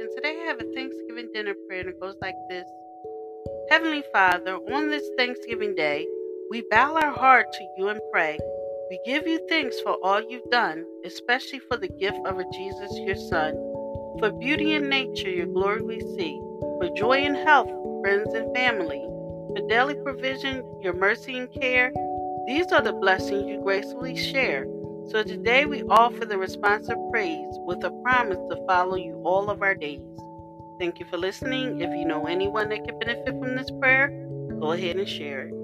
and today I have a Thanksgiving dinner prayer, and it goes like this Heavenly Father, on this Thanksgiving Day, we bow our heart to you and pray. We give you thanks for all you've done, especially for the gift of a Jesus, your Son. For beauty in nature, your glory we see. For joy and health, friends and family. For daily provision, your mercy and care. These are the blessings you gracefully share. So today we offer the response of praise with a promise to follow you all of our days. Thank you for listening. If you know anyone that could benefit from this prayer, go ahead and share it.